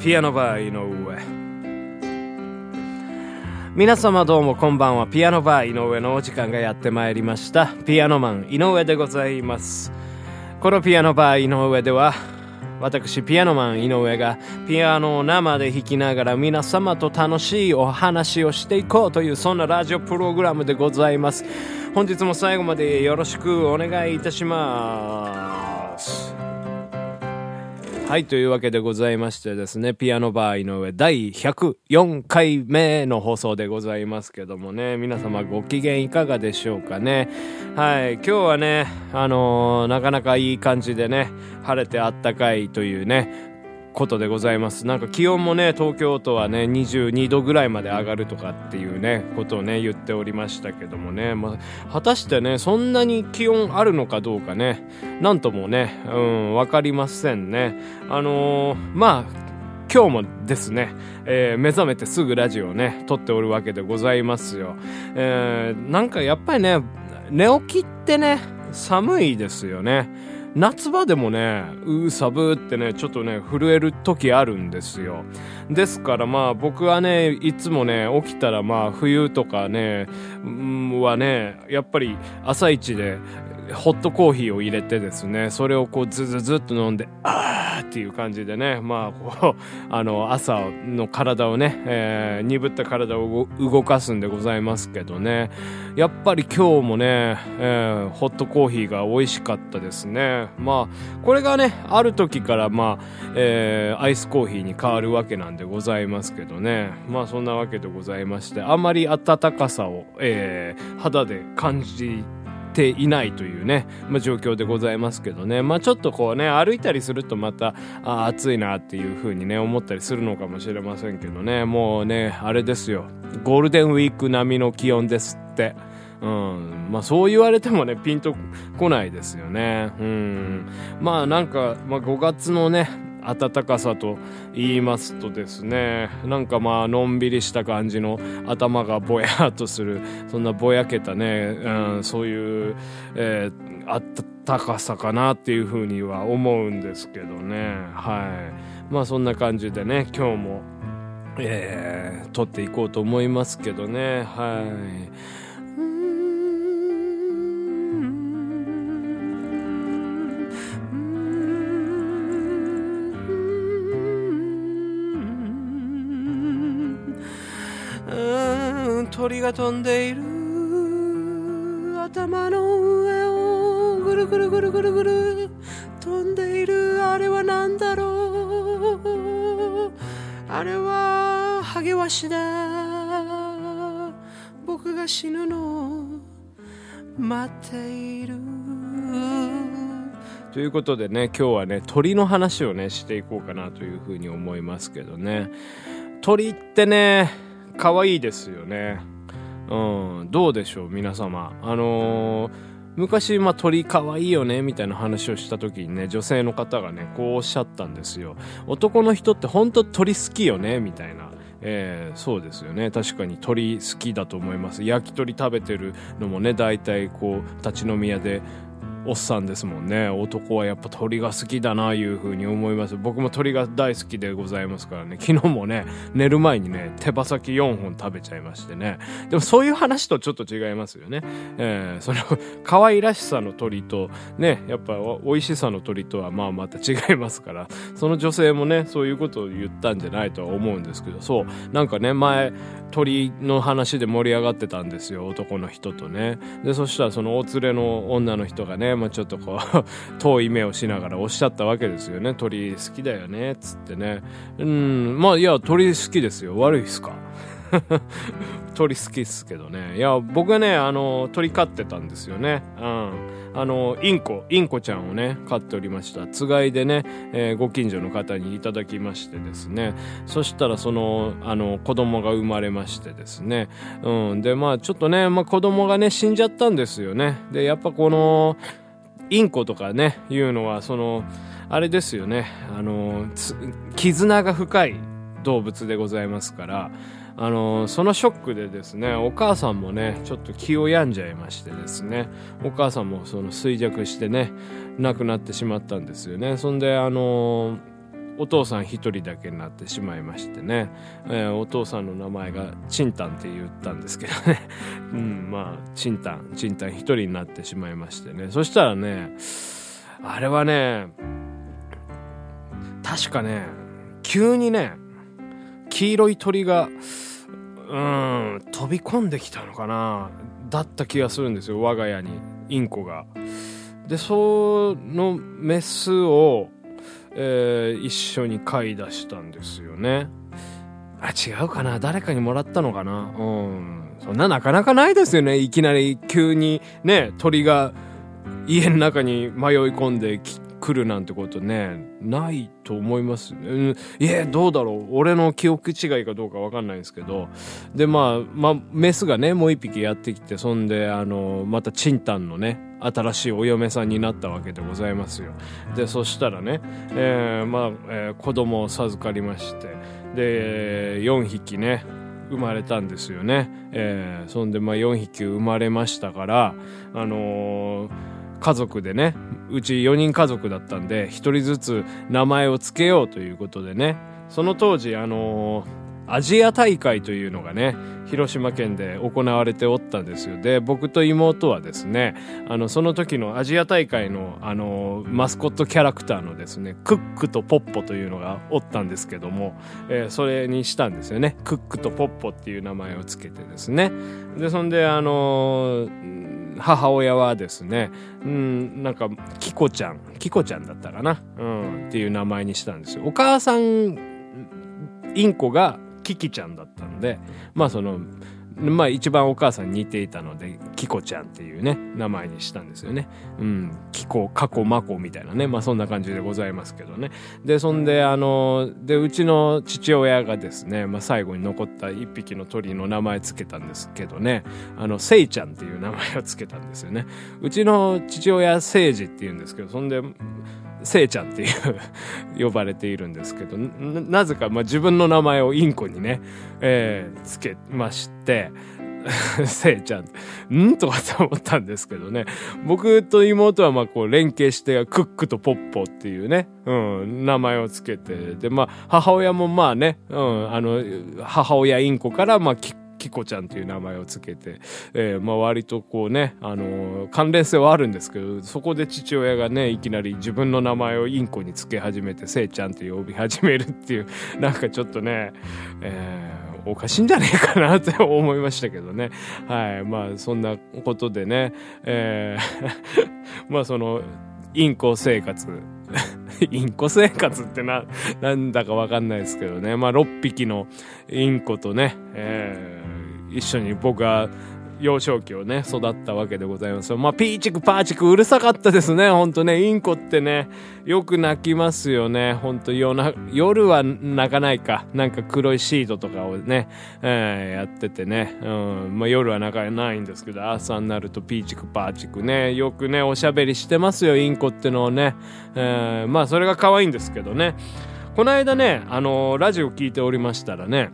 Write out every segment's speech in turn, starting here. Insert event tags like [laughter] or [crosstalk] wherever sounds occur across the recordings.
ピアノバー井上。皆様どうもこんばんは。ピアノバー井上のお時間がやってまいりました。ピアノマン井上でございます。このピアノバー井上では私ピアノマン井上がピアノを生で弾きながら皆様と楽しいお話をしていこうというそんなラジオプログラムでございます。本日も最後までよろしくお願いいたします。はい、というわけでございましてですね、ピアノバー井上第104回目の放送でございますけどもね、皆様ご機嫌いかがでしょうかね。はい、今日はね、あのー、なかなかいい感じでね、晴れてあったかいというね、ことでございます。なんか気温もね東京都はね22度ぐらいまで上がるとかっていうねことをね言っておりましたけどもね、まあ、果たしてねそんなに気温あるのかどうかねなんともねうん分かりませんね。あのー、まあ今日もですね、えー、目覚めてすぐラジオをね撮っておるわけでございますよ、えー、なんかやっぱりね寝起きってね寒いですよね。夏場でもね、うーサブってね、ちょっとね、震える時あるんですよ。ですからまあ僕はね、いつもね、起きたらまあ冬とかね、はね、やっぱり朝一でホットコーヒーを入れてですね、それをこうズズズっと飲んで、あーっていう感じでね、まあこう、[laughs] あの朝の体をね、えー、鈍った体を動かすんでございますけどね、やっぱり今日もね、えー、ホットコーヒーが美味しかったですね。まあ、これがね、ある時からまあ、えー、アイスコーヒーに変わるわけなんでございますけどね。まあそんなわけでございまして、あまり暖かさを、えー、肌で感じていないというね、まあ、状況でございますけどね、まあ、ちょっとこうね歩いたりするとまたあ暑いなっていう風にね思ったりするのかもしれませんけどね。もうねあれですよ。ゴールデンウィーク並みの気温ですって。うん、まあそう言われてもねピンとこないですよね。うん、まあなんか、まあ、5月のね暖かさと言いますとですねなんかまあのんびりした感じの頭がぼやっとするそんなぼやけたね、うん、そういう、えー、暖かさかなっていうふうには思うんですけどね。はい。まあそんな感じでね今日もえー、撮っていこうと思いますけどね。はい。鳥が飛んでいる。頭の上をぐるぐるぐるぐるぐる飛んでいる。あれは何だろう。あれはハゲワシだ。僕が死ぬのを待っている。ということでね今日はね鳥の話をねしていこうかなというふうに思いますけどね。鳥ってね可愛いですよね。うん、どうでしょう皆様。あのー、昔、まあ、鳥可愛いよねみたいな話をした時にね女性の方がねこうおっしゃったんですよ。男の人って本当鳥好きよねみたいな。えー、そうですよね。確かに鳥好きだと思います。焼き鳥食べてるのもね大体こう立ち飲み屋でおっさんですもんね。男はやっぱ鳥が好きだないうふうに思います。僕も鳥が大好きでございますからね。昨日もね寝る前にね手羽先4本食べちゃいましてね。でもそういう話とちょっと違いますよね、えー、その可愛らしさの鳥とねやっぱ美味しさの鳥とはまあまた違いますから。その女性もねそういうことを言ったんじゃないとは思うんですけど。そう。なんかね前鳥の話で盛り上がってたんですよ。男の人とね。でそしたらそのお連れの女の人がね、まあ、ちょっとこう [laughs] 遠い目をしながらおっしゃったわけですよね。鳥好きだよね。っつってね。うん。まあいや鳥好きですよ。悪いっすか？[laughs] 鳥好きっすけどね。いや僕はねあの鳥飼ってたんですよね。うん。あのインコインコちゃんをね飼っておりました。つがいでね、えー、ご近所の方にいただきましてですね。そしたらそのあの子供が生まれましてですね。うん。でまあちょっとね、まあ、子供がね死んじゃったんですよね。でやっぱこのインコとかねいうのはそのあれですよね。あの絆が深い動物でございますからあのそのショックでですねお母さんもねちょっと気を病んじゃいましてですねお母さんもその衰弱してね亡くなってしまったんですよね。そんであのお父さん一人だけになってしまいましてね、えー、お父さんの名前がチンタンって言ったんですけどね。[laughs] うんまあチンタンチンタン一人になってしまいましてね。そしたらねあれはね確かね急にね黄色い鳥がうん飛び込んできたのかなだった気がするんですよ。我が家にインコが。でそのメスを、えー、一緒に飼い出したんですよね。あ違うかな。誰かにもらったのかな。うん。そんななかなかないですよね。いきなり急にね鳥が家の中に迷い込んで来るなんてことね。ないと思います。ね、うん、いえどうだろう。俺の記憶違いかどうか分かんないんですけど。でまあまあメスがねもう一匹やってきてそんであのまたチンタンのね新しいお嫁さんになったわけでございますよ。でそしたらね、えー、まあ、えー、子供を授かりましてで4匹ね生まれたんですよね、えー、そんでまあ4匹生まれましたからあのー家族でねうち4人家族だったんで1人ずつ名前を付けようということでねその当時あのー、アジア大会というのがね広島県で行われておったんですよ。で僕と妹はですねあのその時のアジア大会のあのマスコットキャラクターのですねクックとポッポというのがおったんですけども、えー、それにしたんですよね。クックとポッポっていう名前を付けてですね。でそんであの母親はですね、うん、なんか、キコちゃん、キコちゃんだったかな、うん、っていう名前にしたんですよ。お母さん、インコがキキちゃんだったんで、まあその、まあ一番お母さんに似ていたので、キコちゃんっていうね、名前にしたんですよね。うん、キコ、カコ、マコみたいなね、まあそんな感じでございますけどね。で、そんで、あの、で、うちの父親がですね、まあ最後に残った一匹の鳥の名前つけたんですけどね、あの、セイちゃんっていう名前をつけたんですよね。うちの父親、セイジって言うんですけど、そんで、せいちゃんっていう呼ばれているんですけどなぜか、まあ、自分の名前をインコにね、えー、つけましてせいちゃん、んとかって思ったんですけどね。僕と妹はまあこう連携して、クックとポッポっていうね、うん、名前をつけて、で、まあ母親もまあね、うん、あの、母親インコからまあキコちゃんっていう名前をつけて、えー、まあ割とこうね、あのー、関連性はあるんですけど、そこで父親がね、いきなり自分の名前をインコにつけ始めて、せいちゃんって呼び始めるっていう、[laughs] なんかちょっとね、えー、おかしいんじゃねえかなって思いましたけどね。はい。まあ、そんなことでね、えー [laughs] まあその、インコ生活 [laughs] インコ生活ってな、なんだかわかんないですけどね。まあ、6匹のインコとね、えー、一緒に僕は幼少期をね、育ったわけでございますまあ、ピーチクパーチクうるさかったですね、ほんとね。インコってね、よく泣きますよね。ほんと夜夜は泣かないか。なんか黒いシートとかをね、えー、やっててね。うん。まあ、夜は泣かないんですけど、朝になるとピーチクパーチクね、よくね、おしゃべりしてますよ、インコってのをね。えー、まあ、それが可愛いんですけどね。この間ね、あのー、ラジオ聞いておりましたらね、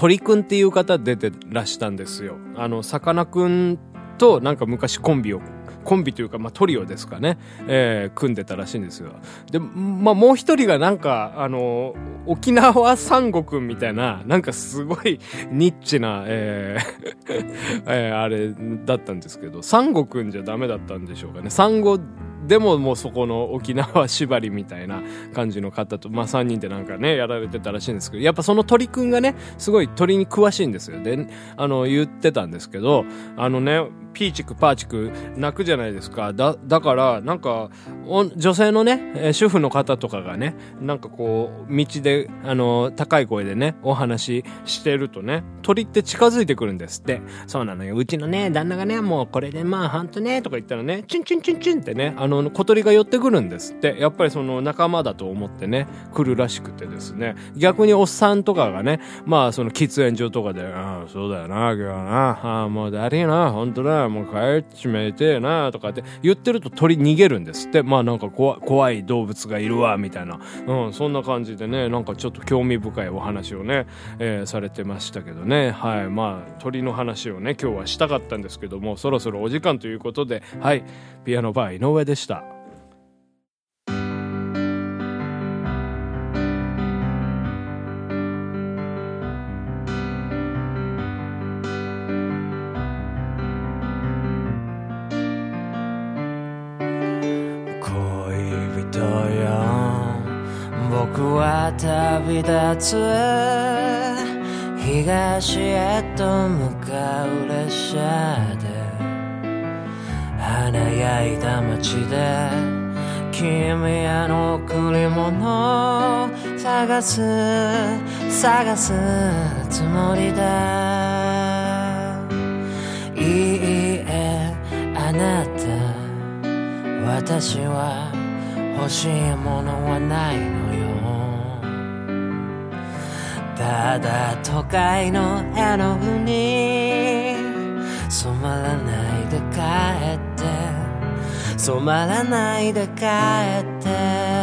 鳥くんっていう方出てらしたんですよ。あの、さかなクンとなんか昔コンビをコンビというか、まあ、トリオですかね、えー、組んでたらしいんですよ。で、まあ、もう一人がなんか、あの、沖縄三国みたいな、なんかすごい [laughs] ニッチな、えー [laughs] えー、あれだったんですけど、三国じゃダメだったんでしょうかね。産後でももうそこの沖縄縛りみたいな感じの方と、まあ3人でなんかね、やられてたらしいんですけど、やっぱその鳥くんがね、すごい鳥に詳しいんですよ。で、あの、言ってたんですけど、あのね、ピーチクパーチク泣くじゃないですか。だ、だから、なんか、女性のね、えー、主婦の方とかがね、なんかこう、道で、あの、高い声でね、お話ししてるとね、鳥って近づいてくるんですって。そうなのよ。うちのね、旦那がね、もうこれでまあ、ほんとね、とか言ったらね、チンチンチンチンってね、あの、小鳥が寄ってくるんですって。やっぱりその仲間だと思ってね、来るらしくてですね。逆におっさんとかがね、まあ、その喫煙所とかで、ああ、そうだよな、今日はな、ああ、もうだりな、ほんとだ、もう帰っちめえてえな、とかって言ってると鳥逃げるんですって。まあなんか怖い動物がいるわ、みたいな。うん、そんな感じでね、なんかちょっと興味深いお話をね、えー、されてましたけどね。はい。まあ、鳥の話をね、今日はしたかったんですけども、そろそろお時間ということで、はい。ピアノバー井上でした。した。僕は旅立つ。東へと向かう列車で華やいだ街で君への贈り物を探す探すつもりだ。いいえあなた私は欲しいものはないのよ。ただ都会の絵の具に染まらないで帰って染まらないで帰って。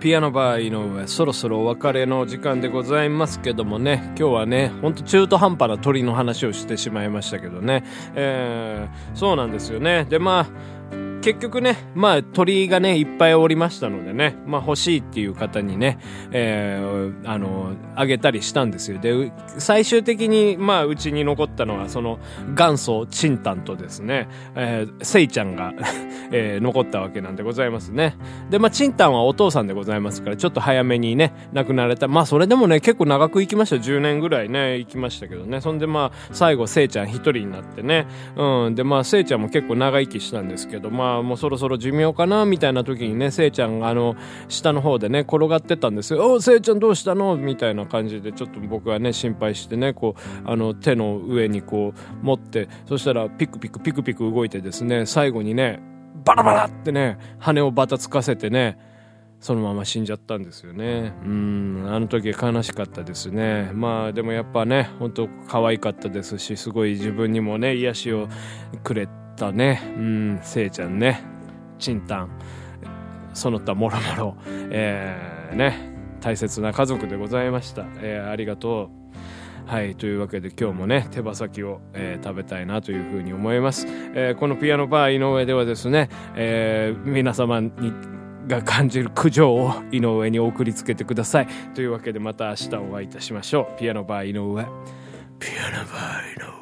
ピアノバー井上そろそろお別れの時間でございますけどもね。今日はねほんと中途半端な鳥の話をしてしまいましたけどね、えー、そうなんですよね。でまあ結局ね、まあ鳥がね、いっぱいおりましたのでね、まあ欲しいっていう方にね、えー、あの、あげたりしたんですよ。で、最終的に、まあうちに残ったのは、その元祖チンタンとですね、えー、セイちゃんが [laughs] えー、残ったわけなんでございますね。で、まあチンタンはお父さんでございますから、ちょっと早めにね、亡くなられた。まあそれでもね、結構長く生きました。10年ぐらいね、生きましたけどね。そんでまあ、最後、セイちゃん一人になってね、うん。で、まあ、セイちゃんも結構長生きしたんですけど、まああもうそろそろ寿命かなみたいな時にねせいちゃんがあの下の方でね転がってたんですよ「おせいちゃんどうしたの?」みたいな感じでちょっと僕はね心配してねこうあの手の上にこう持ってそしたらピクピクピクピク動いてですね最後にねバラバラってね羽をバタつかせてねそのまま死んじゃったんですよね。うん、あの時悲しかったですね。まあでもやっぱね、本当可愛かったですし、すごい自分にもね、癒しをくれてたね。うん、せいちゃんね。チンタン、その他もろもろ、えー、ね、大切な家族でございました。えー、ありがとう。はい。というわけで今日もね、手羽先を、えー、食べたいなというふうに思います。えー、このピアノバー井上ではですね、えー、皆様にが感じる苦情を井上に送りつけてください。というわけでまた明日お会いいたしましょう。ピアノバー井上。ピアノバー井上。